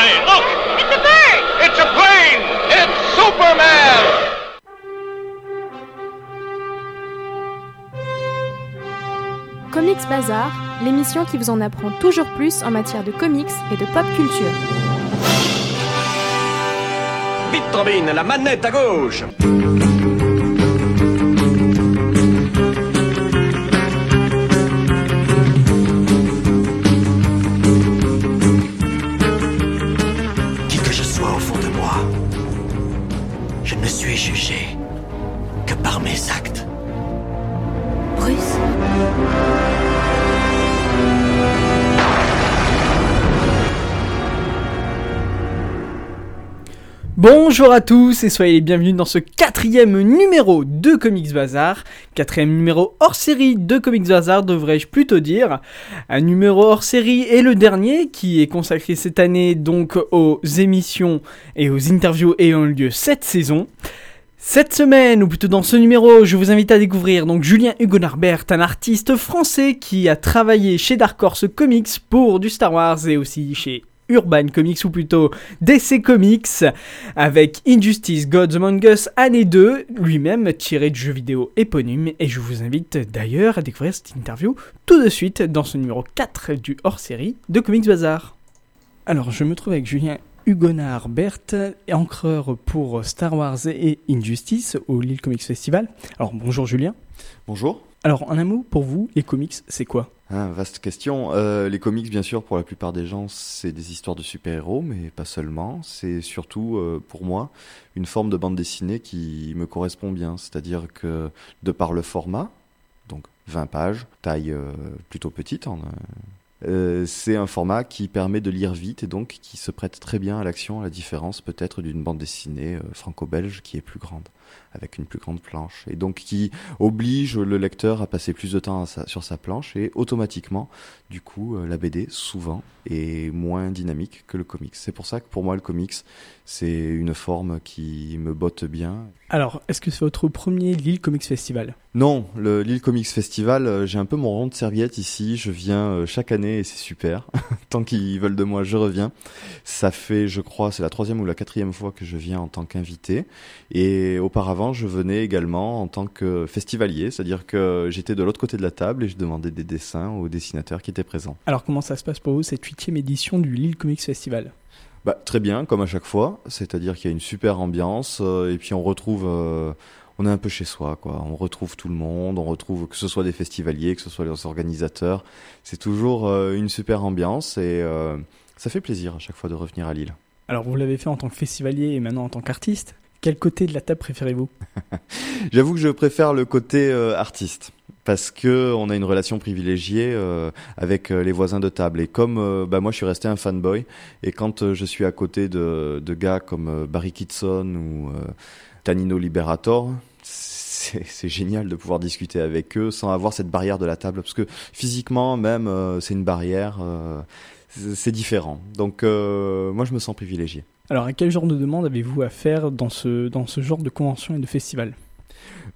flying. Look! It's a bird! It's a plane! It's Superman! Comics Bazar, l'émission qui vous en apprend toujours plus en matière de comics et de pop culture. Vite, Robin, la manette à gauche! Bonjour à tous et soyez les bienvenus dans ce quatrième numéro de Comics Bazar. Quatrième numéro hors série de Comics Bazar, devrais-je plutôt dire. Un numéro hors série et le dernier qui est consacré cette année donc aux émissions et aux interviews ayant lieu cette saison. Cette semaine, ou plutôt dans ce numéro, je vous invite à découvrir donc Julien Hugo Narbert, un artiste français qui a travaillé chez Dark Horse Comics pour du Star Wars et aussi chez Urban Comics ou plutôt DC Comics avec Injustice Gods Among Us année 2, lui-même tiré du jeu vidéo éponyme et je vous invite d'ailleurs à découvrir cette interview tout de suite dans ce numéro 4 du hors-série de Comics Bazar. Alors je me trouve avec Julien Hugonard Berthe, encreur pour Star Wars et Injustice au Lille Comics Festival. Alors bonjour Julien. Bonjour. Alors en un mot, pour vous, les comics, c'est quoi? Ah, vaste question. Euh, les comics, bien sûr, pour la plupart des gens, c'est des histoires de super-héros, mais pas seulement. C'est surtout, euh, pour moi, une forme de bande dessinée qui me correspond bien. C'est-à-dire que, de par le format, donc 20 pages, taille euh, plutôt petite, euh, c'est un format qui permet de lire vite et donc qui se prête très bien à l'action, à la différence peut-être d'une bande dessinée franco-belge qui est plus grande, avec une plus grande planche, et donc qui oblige le lecteur à passer plus de temps sa- sur sa planche, et automatiquement, du coup, euh, la BD, souvent, est moins dynamique que le comics. C'est pour ça que pour moi, le comics, c'est une forme qui me botte bien. Alors, est-ce que c'est votre premier Lille Comics Festival? Non, le Lille Comics Festival, euh, j'ai un peu mon rond de serviette ici. Je viens euh, chaque année et c'est super. tant qu'ils veulent de moi, je reviens. Ça fait, je crois, c'est la troisième ou la quatrième fois que je viens en tant qu'invité. Et auparavant, je venais également en tant que festivalier, c'est-à-dire que j'étais de l'autre côté de la table et je demandais des dessins aux dessinateurs qui étaient présents. Alors, comment ça se passe pour vous cette huitième édition du Lille Comics Festival? Bah, très bien, comme à chaque fois. C'est-à-dire qu'il y a une super ambiance euh, et puis on retrouve, euh, on est un peu chez soi, quoi. On retrouve tout le monde, on retrouve que ce soit des festivaliers, que ce soit les organisateurs. C'est toujours euh, une super ambiance et ça fait plaisir à chaque fois de revenir à Lille. Alors, vous l'avez fait en tant que festivalier et maintenant en tant qu'artiste? Quel côté de la table préférez-vous? J'avoue que je préfère le côté euh, artiste parce que on a une relation privilégiée euh, avec euh, les voisins de table. Et comme bah, moi je suis resté un fanboy et quand je suis à côté de, de gars comme Barry Kitson ou Tanino Liberator c'est génial de pouvoir discuter avec eux sans avoir cette barrière de la table parce que physiquement même c'est une barrière c'est différent. Donc moi je me sens privilégié Alors, à quel genre de demande avez-vous à faire dans ce, dans ce genre de convention et de festival?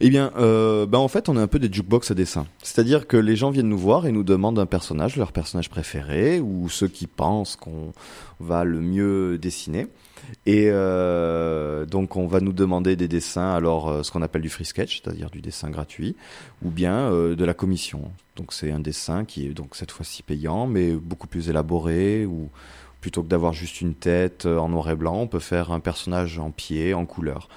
Eh bien, euh, ben en fait, on est un peu des jukebox à dessin. C'est-à-dire que les gens viennent nous voir et nous demandent un personnage, leur personnage préféré, ou ceux qui pensent qu'on va le mieux dessiner. Et euh, donc, on va nous demander des dessins, alors euh, ce qu'on appelle du free sketch, c'est-à-dire du dessin gratuit, ou bien de la commission. Donc, c'est un dessin qui est donc cette fois-ci payant, mais beaucoup plus élaboré, ou plutôt que d'avoir juste une tête euh, en noir et blanc, on peut faire un personnage en pied, en couleur.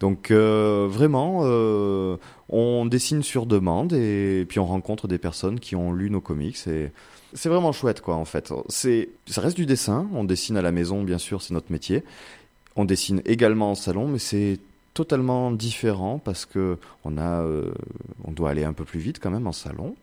Donc euh, vraiment, euh, on dessine sur demande et puis on rencontre des personnes qui ont lu nos comics c'est vraiment chouette quoi en fait. C'est, ça reste du dessin, on dessine à la maison bien sûr, c'est notre métier. On dessine également en salon, mais c'est totalement différent parce que on a, on doit aller un peu plus vite quand même en salon.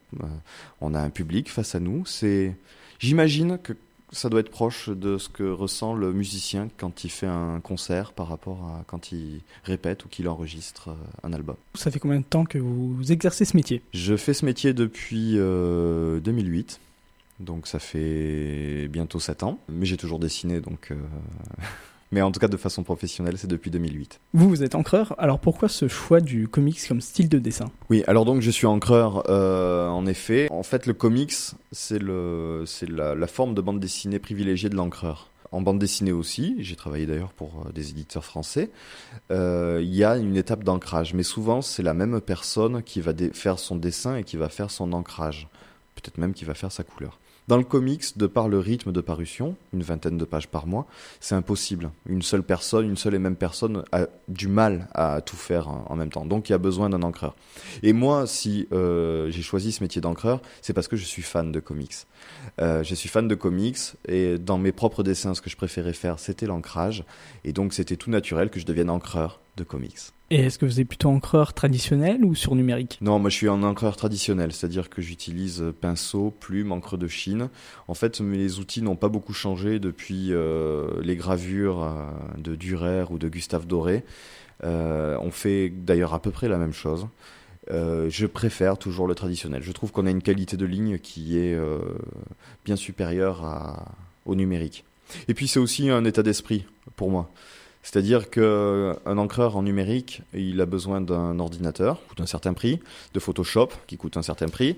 On a un public face à nous. C'est, j'imagine que ça doit être proche de ce que ressent le musicien quand il fait un concert par rapport à quand il répète ou qu'il enregistre euh, un album. Ça fait combien de temps que vous exercez ce métier? Je fais ce métier depuis euh, 2008, donc ça fait bientôt 7 ans, mais j'ai toujours dessiné, donc... euh, Mais en tout cas, de façon professionnelle, c'est depuis 2008. Vous, vous êtes encreur, alors pourquoi ce choix du comics comme style de dessin? Oui, alors donc je suis encreur, euh, en effet. En fait, le comics, c'est le, c'est la, la forme de bande dessinée privilégiée de l'encreur. en bande dessinée aussi, j'ai travaillé d'ailleurs pour euh, des éditeurs français, euh, il y a une étape d'ancrage. Mais souvent, c'est la même personne qui va faire son dessin et qui va faire son ancrage. Peut-être même qui va faire sa couleur. Dans le comics, de par le rythme de parution, une vingtaine de pages par mois, c'est impossible. Une seule personne, une seule et même personne a du mal à tout faire en même temps. Donc il y a besoin d'un encreur. Et moi, si euh, j'ai choisi ce métier d'encreur, c'est parce que je suis fan de comics. Euh, je suis fan de comics et dans mes propres dessins, ce que je préférais faire, c'était l'ancrage. Et donc c'était tout naturel que je devienne encreur de comics. Et est-ce que vous êtes plutôt encreur traditionnel ou sur numérique Non, moi je suis un encreur traditionnel, c'est-à-dire que j'utilise pinceau, plume, encre de Chine. En fait, les outils n'ont pas beaucoup changé depuis euh, les gravures euh, de Durer ou de Gustave Doré. Euh, on fait d'ailleurs à peu près la même chose. je préfère toujours le traditionnel. Je trouve qu'on a une qualité de ligne qui est bien supérieure au numérique. Et puis c'est aussi un état d'esprit pour moi. C'est-à-dire qu'un encreur en numérique, il a besoin d'un ordinateur, qui coûte un certain prix, de Photoshop, qui coûte un certain prix,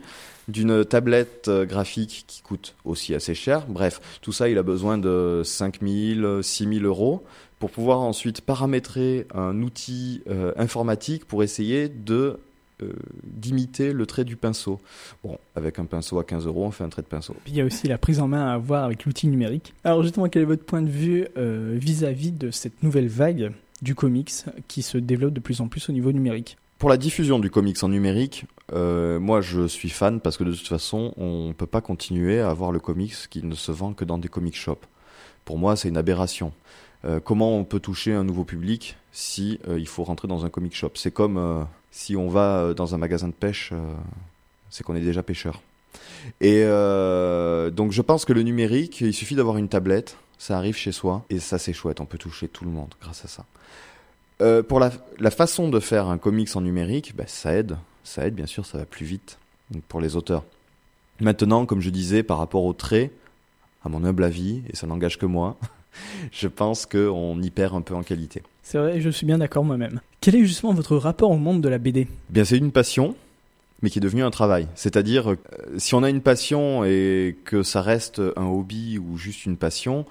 d'une tablette graphique qui coûte aussi assez cher. Bref, tout ça, il a besoin de 5 000, 6 000 euros pour pouvoir ensuite paramétrer un outil euh, informatique pour essayer de euh, d'imiter le trait du pinceau. Bon, avec un pinceau à 15 euros, on fait un trait de pinceau. il y a aussi la prise en main à avoir avec l'outil numérique. Alors justement, quel est votre point de vue euh, vis-à-vis de cette nouvelle vague du comics qui se développe de plus en plus au niveau numérique? Pour la diffusion du comics en numérique, euh, moi je suis fan parce que de toute façon, on ne peut pas continuer à avoir le comics qui ne se vend que dans des comic shops. Pour moi, c'est une aberration. Comment on peut toucher un nouveau public si il faut rentrer dans un comic shop? C'est comme si on va euh, dans un magasin de pêche, euh, c'est qu'on est déjà pêcheur. Et euh, donc je pense que le numérique, il suffit d'avoir une tablette, ça arrive chez soi, et ça c'est chouette, on peut toucher tout le monde grâce à ça. pour la, façon de faire un comics en numérique, bah, ça aide, ça aide bien sûr, ça va plus vite pour les auteurs. Maintenant, comme je disais, par rapport au trait, à mon humble avis, et ça n'engage que moi, je pense qu'on y perd un peu en qualité. C'est vrai, je suis bien d'accord moi-même. Quel est justement votre rapport au monde de la BD Bien, c'est une passion, mais qui est devenue un travail. C'est-à-dire, euh, si on a une passion et que ça reste un hobby ou juste une passion,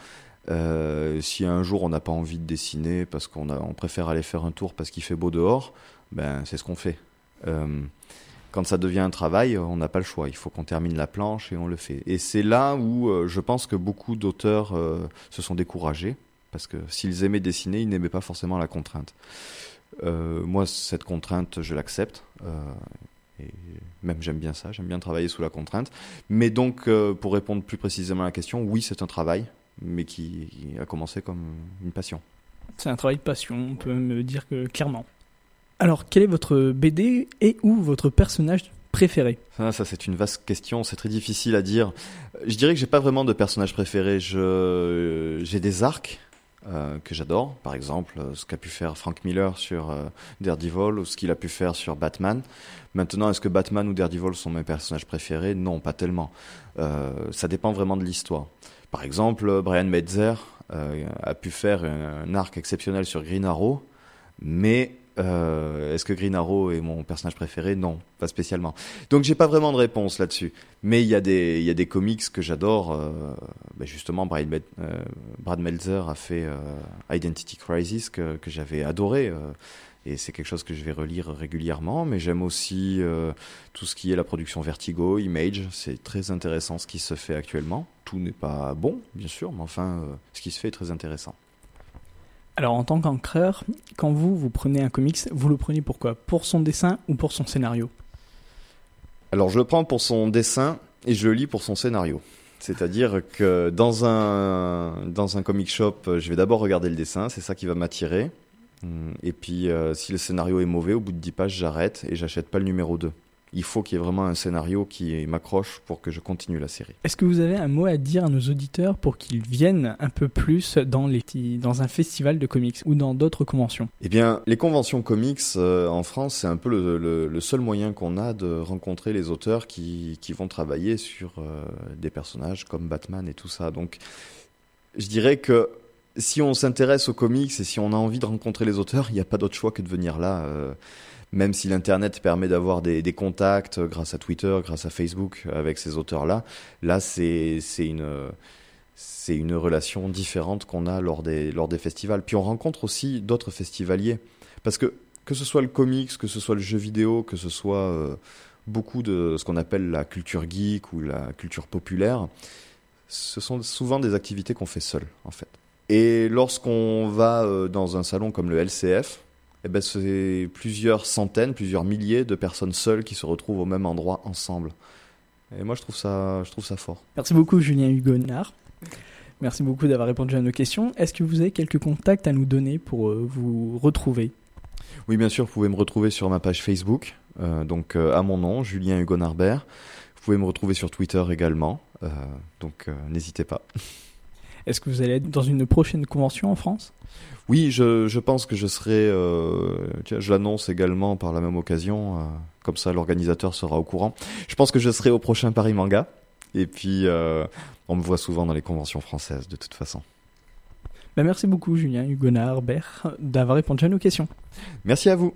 euh, si un jour on n'a pas envie de dessiner parce qu'on on préfère aller faire un tour parce qu'il fait beau dehors, ben c'est ce qu'on fait. Euh, quand ça devient un travail, on n'a pas le choix. Il faut qu'on termine la planche et on le fait. Et c'est là où je pense que beaucoup d'auteurs se sont découragés parce que s'ils aimaient dessiner, ils n'aimaient pas forcément la contrainte. Euh, moi, cette contrainte, je l'accepte. Euh, et même j'aime bien ça, j'aime bien travailler sous la contrainte. Mais donc, euh, pour répondre plus précisément à la question, oui, c'est un travail, mais qui, a commencé comme une passion. C'est un travail de passion, on peut me dire que clairement. Alors, quel est votre BD et ou votre personnage préféré? Ça, ça c'est une vaste question, c'est très difficile à dire. Je dirais que j'ai pas vraiment de personnage préféré. J'ai des arcs euh, que j'adore. Par exemple, euh, ce qu'a pu faire Frank Miller sur euh, Daredevil ou ce qu'il a pu faire sur Batman. Maintenant, est-ce que Batman ou Daredevil sont mes personnages préférés? Non, pas tellement. ça dépend vraiment de l'histoire. Par exemple, Brian Metzer a pu faire un arc exceptionnel sur Green Arrow, mais euh, est-ce que Green Arrow est mon personnage préféré? Non, pas spécialement. Donc j'ai pas vraiment de réponse là-dessus. Mais il y, a des, comics que j'adore. Euh, bah, justement, Brad, euh, Meltzer a fait Identity Crisis que, que j'avais adoré. et c'est quelque chose que je vais relire régulièrement. Mais j'aime aussi tout ce qui est la production Vertigo, Image. C'est très intéressant ce qui se fait actuellement. Tout n'est pas bon, bien sûr, mais enfin, ce qui se fait est très intéressant. Alors en tant qu'encreur, quand vous, vous prenez un comics, vous le prenez pourquoi Pour son dessin ou pour son scénario? Alors je le prends pour son dessin et je le lis pour son scénario. C'est-à-dire que dans un, dans un comic shop, je vais d'abord regarder le dessin, c'est ça qui va m'attirer. Et puis euh, si le scénario est mauvais, au bout de 10 pages, j'arrête et j'achète pas le numéro 2 il faut qu'il y ait vraiment un scénario qui m'accroche pour que je continue la série. Est-ce que vous avez un mot à dire à nos auditeurs pour qu'ils viennent un peu plus dans, les, dans un festival de comics ou dans d'autres conventions? Eh bien, les conventions comics euh, en France, c'est un peu le, seul moyen qu'on a de rencontrer les auteurs qui, qui vont travailler sur euh, des personnages comme Batman et tout ça. Donc, je dirais que si on s'intéresse aux comics et si on a envie de rencontrer les auteurs, il n'y a pas d'autre choix que de venir là. Euh, même si l'Internet permet d'avoir des, contacts grâce à Twitter, grâce à Facebook avec ces auteurs-là, là, c'est une, relation différente qu'on a lors des, festivals. Puis on rencontre aussi d'autres festivaliers. Parce que que ce soit le comics, que ce soit le jeu vidéo, que ce soit euh, beaucoup de ce qu'on appelle la culture geek ou la culture populaire, ce sont souvent des activités qu'on fait seul, en fait. Et lorsqu'on va euh, dans un salon comme le LCF, eh ben c'est plusieurs centaines, plusieurs milliers de personnes seules qui se retrouvent au même endroit ensemble. Et moi, je trouve ça, je trouve ça fort. Merci beaucoup, Julien Hugonard. Merci beaucoup d'avoir répondu à nos questions. Est-ce que vous avez quelques contacts à nous donner pour euh, vous retrouver? Oui, bien sûr, vous pouvez me retrouver sur ma page Facebook, euh, donc euh, à mon nom, Julien Hugo Narbert. Vous pouvez me retrouver sur Twitter également, donc n'hésitez pas. Est-ce que vous allez être dans une prochaine convention en France? Oui, je, je pense que je serai, euh, tiens, je l'annonce également par la même occasion, euh, comme ça l'organisateur sera au courant. Je pense que je serai au prochain Paris Manga, et puis euh, on me voit souvent dans les conventions françaises de toute façon. Ben, Merci beaucoup, Julien Hugonard, Bert, d'avoir répondu à nos questions. Merci à vous.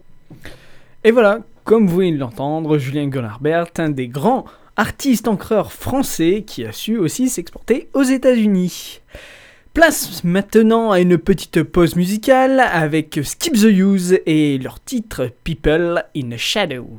Et voilà, comme vous venez de l'entendre, Julien Hugonard-Bert, un des grands artistes encreurs français qui a su aussi s'exporter aux États-Unis. Place maintenant à une petite pause musicale avec Skip the Use et leur titre People in a Shadow.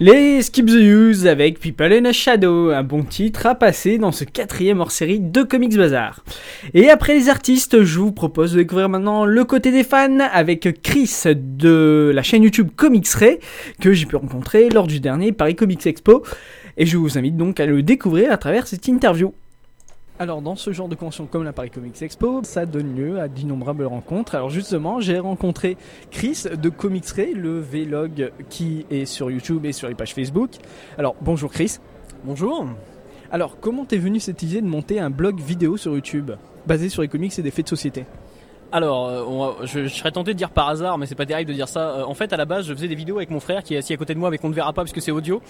Les Skip the Use avec People in a Shadow, un bon titre à passer dans ce quatrième hors-série de Comics Bazar. Et après les artistes, je vous propose de découvrir maintenant le côté des fans avec Chris de la chaîne YouTube Comics Ray que j'ai pu rencontrer lors du dernier Paris Comics Expo. Et je vous invite donc à le découvrir à travers cette interview. Alors dans ce genre de convention comme la Paris Comics Expo, ça donne lieu à d'innombrables rencontres. Alors justement, j'ai rencontré Chris de Comics Ray, le vlog qui est sur YouTube et sur les pages Facebook. Alors bonjour Chris. Bonjour. Alors comment t'es venu cette idée de monter un blog vidéo sur YouTube basé sur les comics et des faits de société? Alors, euh, je, serais tenté de dire par hasard, mais c'est pas terrible de dire ça. Euh, en fait, à la base, je faisais des vidéos avec mon frère qui est assis à côté de moi, mais qu'on ne verra pas parce que c'est audio,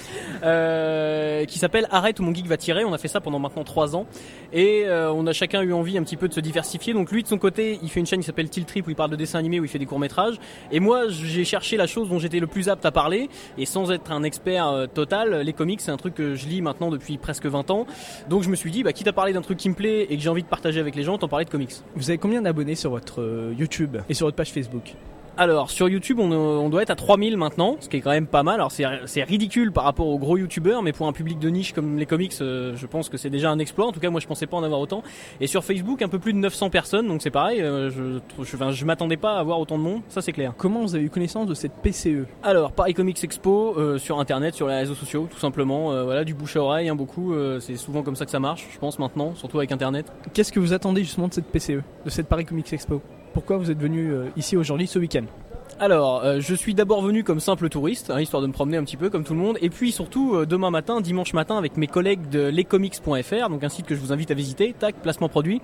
euh, qui s'appelle Arrête ou mon geek va tirer. On a fait ça pendant maintenant trois ans, et on a chacun eu envie un petit peu de se diversifier. Donc lui, de son côté, il fait une chaîne qui s'appelle Tilt Trip où il parle de dessin animé, où il fait des courts métrages. Et moi, j'ai cherché la chose dont j'étais le plus apte à parler, et sans être un expert total, les comics, c'est un truc que je lis maintenant depuis presque 20 ans. Donc je me suis dit, bah, quitte à parler d'un truc qui me plaît et que j'ai envie de partager avec les gens, t'en parler de comics. Vous avez combien d'abonnés sur votre euh, YouTube et sur votre page Facebook Alors sur YouTube on, on doit être à 3000 maintenant, ce qui est quand même pas mal. Alors c'est ridicule par rapport aux gros youtubeurs, mais pour un public de niche comme les comics, euh, je pense que c'est déjà un exploit. En tout cas moi je pensais pas en avoir autant. Et sur Facebook un peu plus de 900 personnes, donc c'est pareil. euh, je je, enfin, je m'attendais pas à avoir autant de monde, ça c'est clair. Comment vous avez eu connaissance de cette PCE Alors Paris Comics Expo euh, sur internet, sur les réseaux sociaux, tout simplement. Euh, voilà du bouche à oreille, hein, beaucoup. euh, c'est souvent comme ça que ça marche, je pense maintenant, surtout avec internet. Qu'est-ce que vous attendez justement de cette PCE, de cette Paris Comics Expo? Pourquoi vous êtes venu euh, ici aujourd'hui ce week-end? Alors, euh, je suis d'abord venu comme simple touriste, hein, histoire de me promener un petit peu comme tout le monde, et puis surtout euh, demain matin, dimanche matin, avec mes collègues de lescomics.fr, donc un site que je vous invite à visiter, tac, placement produit,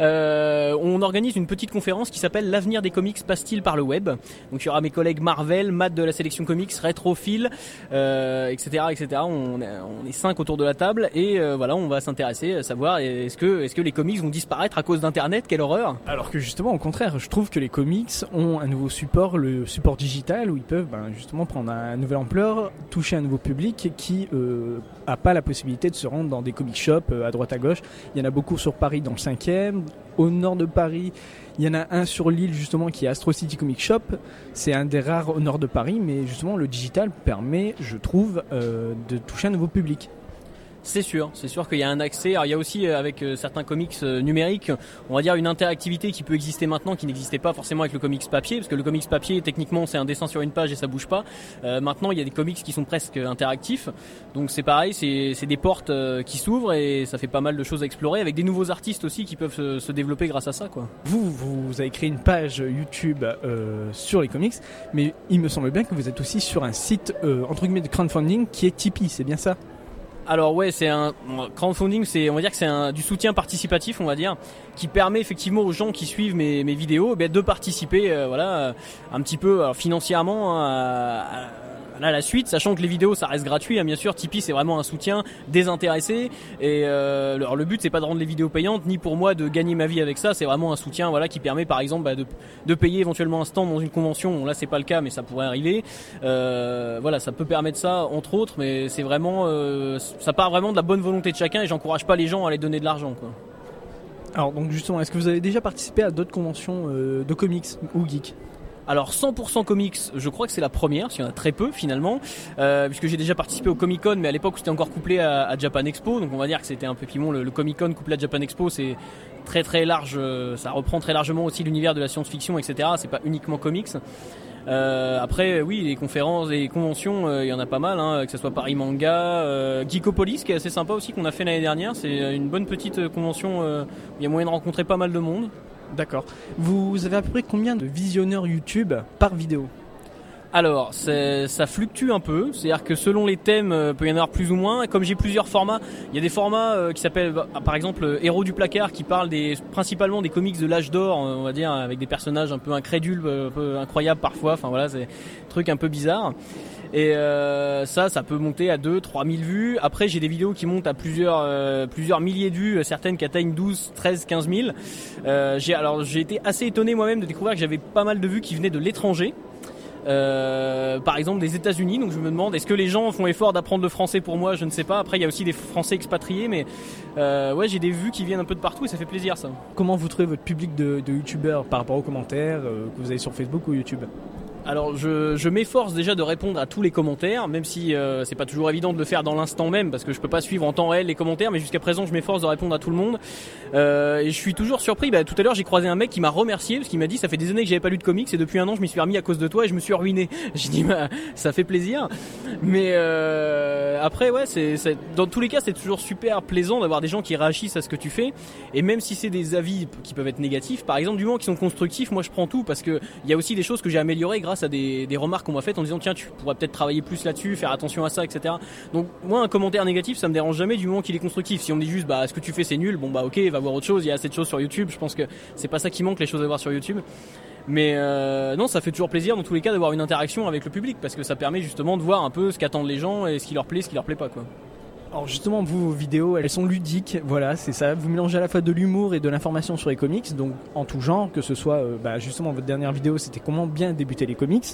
euh, on organise une petite conférence qui s'appelle L'avenir des comics passe-t-il par le web? Donc il y aura mes collègues Marvel, Matt de la sélection comics, Retrophile, euh, etc., etc. On est, on est cinq autour de la table, et voilà, on va s'intéresser à savoir est-ce que, est-ce que les comics vont disparaître à cause d'Internet? Quelle horreur! Alors que justement, au contraire, je trouve que les comics ont un nouveau support, le support digital, où ils peuvent ben, justement prendre un nouvelle ampleur, toucher un nouveau public qui euh, a pas la possibilité de se rendre dans des comic shops euh, à droite à gauche. Il y en a beaucoup sur Paris dans le 5e, au nord de Paris. Il y en a un sur l'île justement qui est Astro City Comic Shop. C'est un des rares au nord de Paris, mais justement le digital permet, je trouve, euh, de toucher un nouveau public. C'est sûr, c'est sûr qu'il y a un accès. Alors il y a aussi euh, avec euh, certains comics euh, numériques, on va dire une interactivité qui peut exister maintenant, qui n'existait pas forcément avec le comics papier, parce que le comics papier techniquement c'est un dessin sur une page et ça bouge pas. Maintenant il y a des comics qui sont presque interactifs, donc c'est pareil, c'est des portes qui s'ouvrent et ça fait pas mal de choses à explorer, avec des nouveaux artistes aussi qui peuvent se, développer grâce à ça. Vous, vous avez créé une page YouTube sur les comics, mais il me semble bien que vous êtes aussi sur un site entre guillemets de crowdfunding qui est Tipeee, c'est bien ça? Alors ouais, c'est un crowdfunding, c'est on va dire que c'est un du soutien participatif, on va dire, qui permet effectivement aux gens qui suivent mes, mes vidéos eh de participer, euh, voilà, euh, un petit peu alors, financièrement hein, à la suite, sachant que les vidéos ça reste gratuit, hein, bien sûr. Tipeee c'est vraiment un soutien désintéressé et euh, alors, le but c'est pas de rendre les vidéos payantes ni pour moi de gagner ma vie avec ça. C'est vraiment un soutien, voilà, qui permet par exemple bah, de, payer éventuellement un stand dans une convention. Là c'est pas le cas, mais ça pourrait arriver. Euh, voilà, ça peut permettre ça entre autres, mais c'est vraiment, euh, ça part vraiment de la bonne volonté de chacun et j'encourage pas les gens à aller donner de l'argent. Alors donc justement, est-ce que vous avez déjà participé à d'autres conventions de comics ou geeks Alors 100% comics, je crois que c'est la première, qu'il y en a très peu finalement, euh, puisque j'ai déjà participé au Comic Con, mais à l'époque c'était encore couplé à, à Japan Expo, donc on va dire que c'était un peu piment. Le, Comic Con couplé à Japan Expo, c'est très très large, euh, ça reprend très largement aussi l'univers de la science-fiction, etc. C'est pas uniquement comics. Euh, après, oui, les conférences et les conventions, il y en a pas mal, hein, que ce soit Paris Manga, euh, Geekopolis, qui est assez sympa aussi, qu'on a fait l'année dernière. C'est une bonne petite convention où il y a moyen de rencontrer pas mal de monde. D'accord. Vous avez à peu près combien de visionneurs YouTube par vidéo? Alors, ça fluctue un peu, c'est-à-dire que selon les thèmes, euh, peut y en avoir plus ou moins. Comme j'ai plusieurs formats, il y a des formats euh, qui s'appellent, bah, par exemple, euh, Héros du placard, qui parlent des, principalement des comics de l'âge d'or, on va dire, avec des personnages un peu incrédules, un peu incroyables parfois. Enfin voilà, c'est des trucs un peu bizarres. Et euh, ça, ça peut monter à 2 3 000 vues. Après, j'ai des vidéos qui montent à plusieurs, euh, plusieurs milliers de vues, certaines qui atteignent 12, 13, 15 000. Euh, j'ai, alors, j'ai été assez étonné moi-même de découvrir que j'avais pas mal de vues qui venaient de l'étranger. Euh, par exemple des États-Unis. Donc je me demande, est-ce que les gens font effort d'apprendre le français pour moi? Je ne sais pas. Après, il y a aussi des Français expatriés, mais ouais, j'ai des vues qui viennent un peu de partout et ça fait plaisir ça. Comment vous trouvez votre public de, de youtubeurs par rapport aux commentaires que vous avez sur Facebook ou YouTube? Alors je, je m'efforce déjà de répondre à tous les commentaires, même si euh, c'est pas toujours évident de le faire dans l'instant même parce que je peux pas suivre en temps réel les commentaires, mais jusqu'à présent je m'efforce de répondre à tout le monde. Euh, et je suis toujours surpris. Bah, tout à l'heure j'ai croisé un mec qui m'a remercié parce qu'il m'a dit ça fait des années que j'avais pas lu de comics et depuis un an je m'y suis remis à cause de toi et je me suis ruiné. J'ai dit bah, ça fait plaisir, mais euh, après ouais c'est dans tous les cas c'est toujours super plaisant d'avoir des gens qui réagissent à ce que tu fais et même si c'est des avis qui peuvent être négatifs, par exemple du moment qui sont constructifs, moi je prends tout parce que il y a aussi des choses que j'ai améliorées grâce à des, remarques qu'on m'a faites en disant tiens tu pourrais peut-être travailler plus là-dessus, faire attention à ça, etc. Donc moi un commentaire négatif ça me dérange jamais du moment qu'il est constructif. Si on me dit juste bah ce que tu fais c'est nul, bon bah ok va voir autre chose, il y a assez de choses sur YouTube, je pense que c'est pas ça qui manque les choses à voir sur YouTube. Mais euh, non, ça fait toujours plaisir dans tous les cas d'avoir une interaction avec le public parce que ça permet justement de voir un peu ce qu'attendent les gens et ce qui leur plaît, ce qui leur plaît pas. Alors justement, vos vidéos, elles sont ludiques, voilà, c'est ça. Vous mélangez à la fois de l'humour et de l'information sur les comics, donc en tout genre, que ce soit, euh, bah, justement, votre dernière vidéo, c'était comment bien débuter les comics.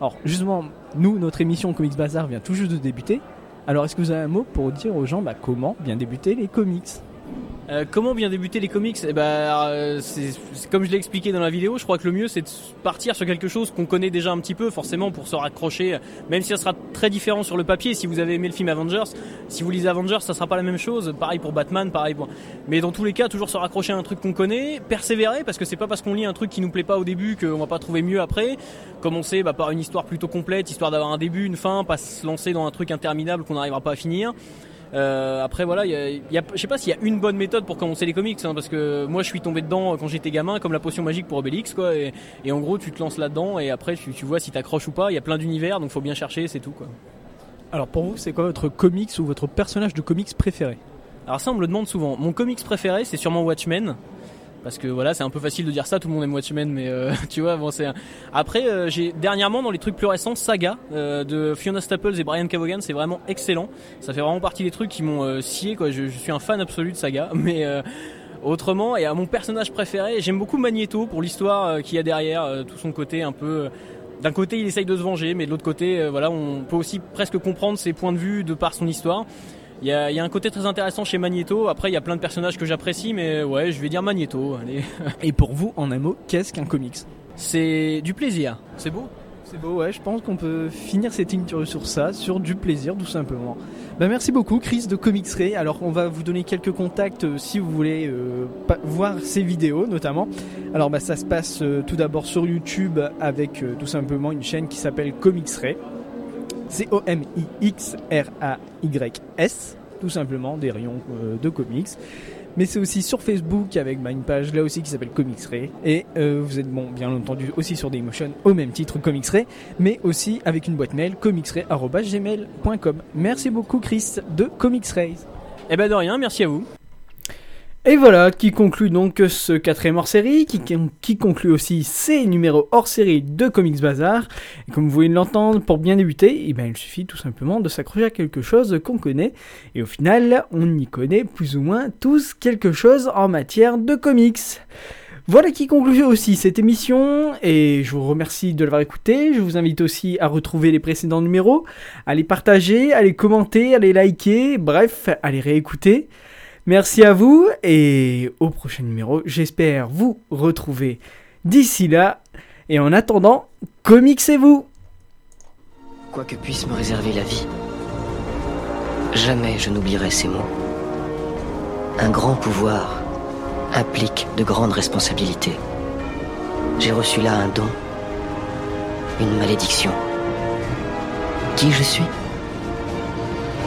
Alors justement, nous, notre émission Comics Bazar vient tout juste de débuter. Alors est-ce que vous avez un mot pour dire aux gens bah, comment bien débuter les comics? Euh, comment bien débuter les comics? Eh ben, euh, comme je l'ai expliqué dans la vidéo. Je crois que le mieux c'est de partir sur quelque chose qu'on connaît déjà un petit peu, forcément pour se raccrocher. Même si ça sera très différent sur le papier. Si vous avez aimé le film Avengers, si vous lisez Avengers, ça sera pas la même chose. Pareil pour Batman, pareil pour. Mais dans tous les cas, toujours se raccrocher à un truc qu'on connaît, persévérer parce que c'est pas parce qu'on lit un truc qui nous plaît pas au début qu'on va pas trouver mieux après. Commencer bah, par une histoire plutôt complète, histoire d'avoir un début, une fin, pas se lancer dans un truc interminable qu'on n'arrivera pas à finir. Euh, après voilà, il y a, il y a- je sais pas s'il y a une bonne méthode pour commencer les comics, hein, parce que moi je suis tombé dedans quand j'étais gamin, comme la potion magique pour Obélix, quoi. Et, et en gros, tu te lances là-dedans et après tu, tu vois si t'accroches ou pas. Il y a plein d'univers, donc faut bien chercher, c'est tout, quoi. Alors pour vous, c'est quoi votre comics ou votre personnage de comics préféré? Alors ça, on me le demande souvent. Mon comics préféré, c'est sûrement Watchmen. Parce que voilà, c'est un peu facile de dire ça, tout le monde aime Watchmen, mais euh, tu vois, bon, c'est. Après, euh, j'ai dernièrement dans les trucs plus récents, Saga euh, de Fiona Staples et Brian Cavogan, c'est vraiment excellent. Ça fait vraiment partie des trucs qui m'ont euh, scié, quoi. Je, je suis un fan absolu de Saga, mais euh, autrement, et à mon personnage préféré, j'aime beaucoup Magneto pour l'histoire euh, qu'il y a derrière, tout son côté un peu. d'un côté, il essaye de se venger, mais de l'autre côté, voilà, on peut aussi presque comprendre ses points de vue de par son histoire. Il y, a, il y a un côté très intéressant chez Magneto. Après, il y a plein de personnages que j'apprécie, mais ouais, je vais dire Magneto. Allez. Et pour vous, en un mot, qu'est-ce qu'un comics? C'est du plaisir. C'est beau? C'est beau, ouais, je pense qu'on peut finir cette interview sur ça, sur du plaisir, tout simplement. Bah, merci beaucoup, Chris de Comics Ray. Alors, on va vous donner quelques contacts euh, si vous voulez euh, voir ces vidéos, notamment. Alors, bah, ça se passe euh, tout d'abord sur YouTube avec euh, tout simplement une chaîne qui s'appelle Comics Ray. C-O-M-I-X-R-A-Y-S, tout simplement, des rayons euh, de comics. Mais c'est aussi sur Facebook avec bah, une page là aussi qui s'appelle Comics Ray. Et euh, vous êtes bon, bien entendu, aussi sur Dailymotion au même titre Comics Ray, mais aussi avec une boîte mail comicsray@gmail.com. Merci beaucoup Chris de Comics Ray. Eh ben de rien, merci à vous. Et voilà qui conclut donc ce quatrième hors-série, qui, qui conclut aussi ces numéros hors-série de Comics Bazar. Et comme vous voulez l'entendre, pour bien débuter, eh ben, il suffit tout simplement de s'accrocher à quelque chose qu'on connaît. Et au final, on y connaît plus ou moins tous quelque chose en matière de comics. Voilà qui conclut aussi cette émission et je vous remercie de l'avoir écouté. Je vous invite aussi à retrouver les précédents numéros, à les partager, à les commenter, à les liker, bref, à les réécouter. Merci à vous et au prochain numéro, j'espère vous retrouver d'ici là. Et en attendant, comicsez-vous Quoi que puisse me réserver la vie, jamais je n'oublierai ces mots. Un grand pouvoir implique de grandes responsabilités. J'ai reçu là un don, une malédiction. Qui je suis?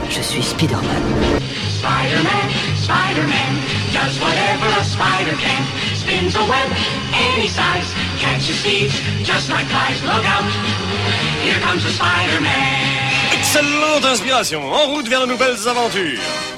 Je suis Spider-Man. Spider-Man, Spider-Man, does whatever a spider can. Spins a web any size, catches thieves just like flies. Look out, here comes the Spider-Man. Excellente inspiration. En route vers de nouvelles aventures.